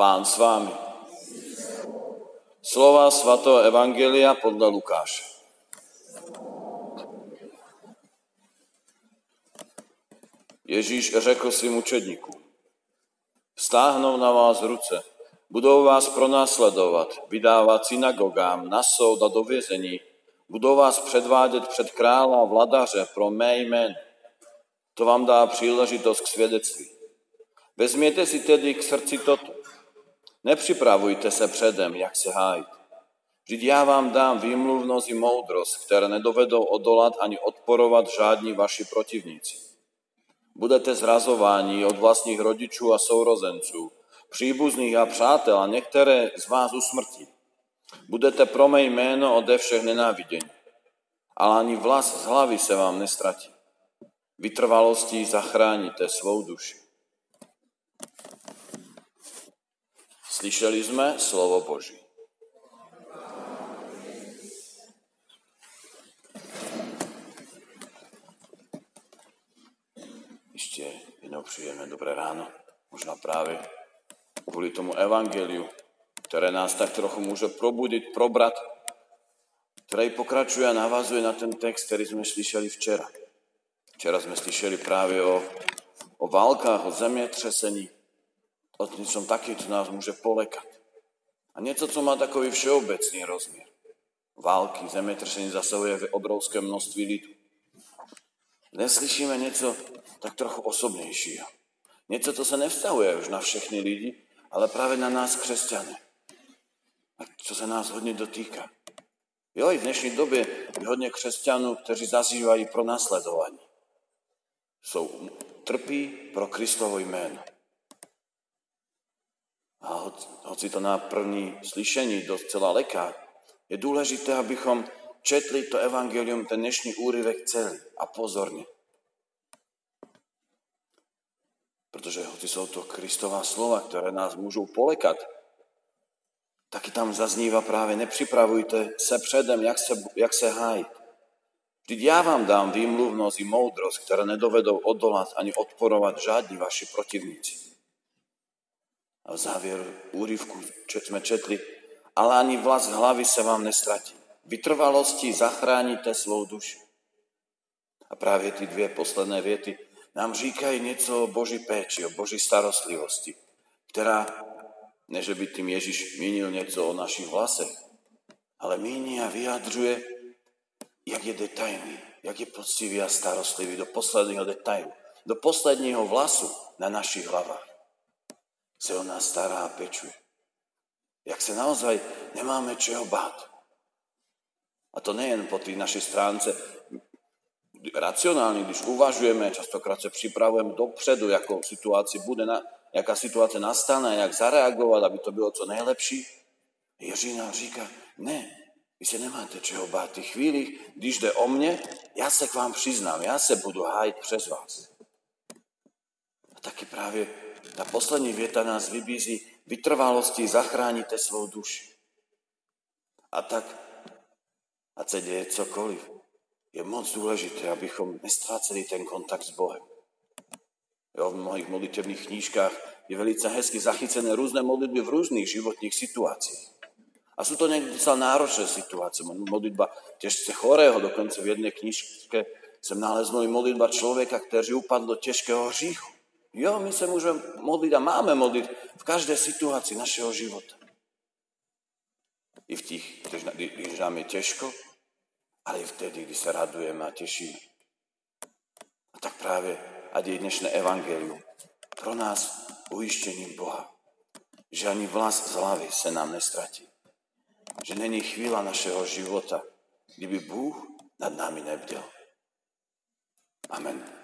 Pán s vámi. Slova svatého Evangelia podľa Lukáša. Ježíš řekl svým učedníku, stáhnou na vás ruce, budou vás pronásledovat, vydávat synagogám, na a do vězení, budou vás předvádět před krála a vladaře pro mé jméno. To vám dá příležitost k svědectví. Vezměte si tedy k srdci toto. Nepřipravujte se předem, jak se hájit. Vždyť já vám dám výmluvnosť i moudrosť, ktoré nedovedou odolat ani odporovat žádní vaši protivníci. Budete zrazováni od vlastních rodičů a sourozenců, příbuzných a přátel a některé z vás usmrtí. Budete pro mé jméno ode všech nenávidení, ale ani vlas z hlavy se vám nestratí. Vytrvalostí zachránite svou duši. Slyšeli sme slovo Boží. Ešte jednou príjemné dobré ráno, možno práve kvôli tomu evangeliu, ktoré nás tak trochu môže probudiť, probrať, ktoré pokračuje a navazuje na ten text, ktorý sme slyšeli včera. Včera sme slyšeli práve o, o válkách, o zemětřesení, o niečom také, čo nás môže polekať. A niečo, co má takový všeobecný rozmier. Války, zemětřesení zasahuje v obrovské množství lidí. Dnes slyšíme niečo tak trochu osobnejšieho. Niečo, co sa nevztahuje už na všechny lidi, ale práve na nás, křesťany. A čo sa nás hodne dotýka. Jo, i v dnešní době je hodně křesťanů, kteří zažívají pro následování. Jsou, trpí pro Kristovo jméno. A hoci, hoci to na první slyšení docela leká, je důležité, abychom četli to evangelium, ten dnešní úryvek celý a pozorne. Protože hoci sú to Kristová slova, ktoré nás môžu polekať, taky tam zazníva práve nepřipravujte se předem, jak se, jak se hájit. Vždyť ja vám dám výmluvnosť i moudrosť, ktoré nedovedou odolať ani odporovať žádní vaši protivníci. A závěru úryvku sme četli, ale ani vlas hlavy sa vám nestratí. Vytrvalosti zachránite svou duši. A práve tie dve posledné viety nám říkajú niečo o Boží péči, o Boží starostlivosti, ktorá, ne že by tým Ježiš mínil niečo o našich vlasech, ale míni a vyjadřuje, jak je detailný, jak je poctivý a starostlivý do posledného detailu, do posledního vlasu na našich hlavách. Se o nás stará a pečuje. Jak sa naozaj nemáme čeho báť. A to nejen po tej našej stránce racionálne, když uvažujeme, častokrát sa připravujeme dopředu, jako situácia bude, na, jaká situácia nastane, jak zareagovať, aby to bylo co nejlepší. Ježíš nám říká, ne, vy se nemáte čeho bát. Ty chvíli, když jde o mne, ja sa k vám přiznám, ja sa budu hájiť přes vás. A taky právě ta poslední věta nás vybízí, vytrvalosti zachránite svou duši. A tak, a se deje cokoliv, je moc dôležité, abychom nestráceli ten kontakt s Bohem. Jo, v mnohých modlitebných knížkách je velice hezky zachycené rôzne modlitby v rôznych životných situáciách. A sú to niekde docela náročné situácie. Modlitba težce chorého, dokonce v jednej knižke som naleznul modlitba človeka, ktorý upadl do ťažkého hříchu. Jo, my sa môžeme modliť a máme modliť v každej situácii našeho života. I v tých, když nám je ťažko, ale i vtedy, kdy sa radujeme a tešíme. A tak práve a je dnešné evangelium pro nás ujištením Boha, že ani vlas z hlavy sa nám nestratí že není chvíľa našeho života, kdyby Bůh nad námi nebdel. Amen.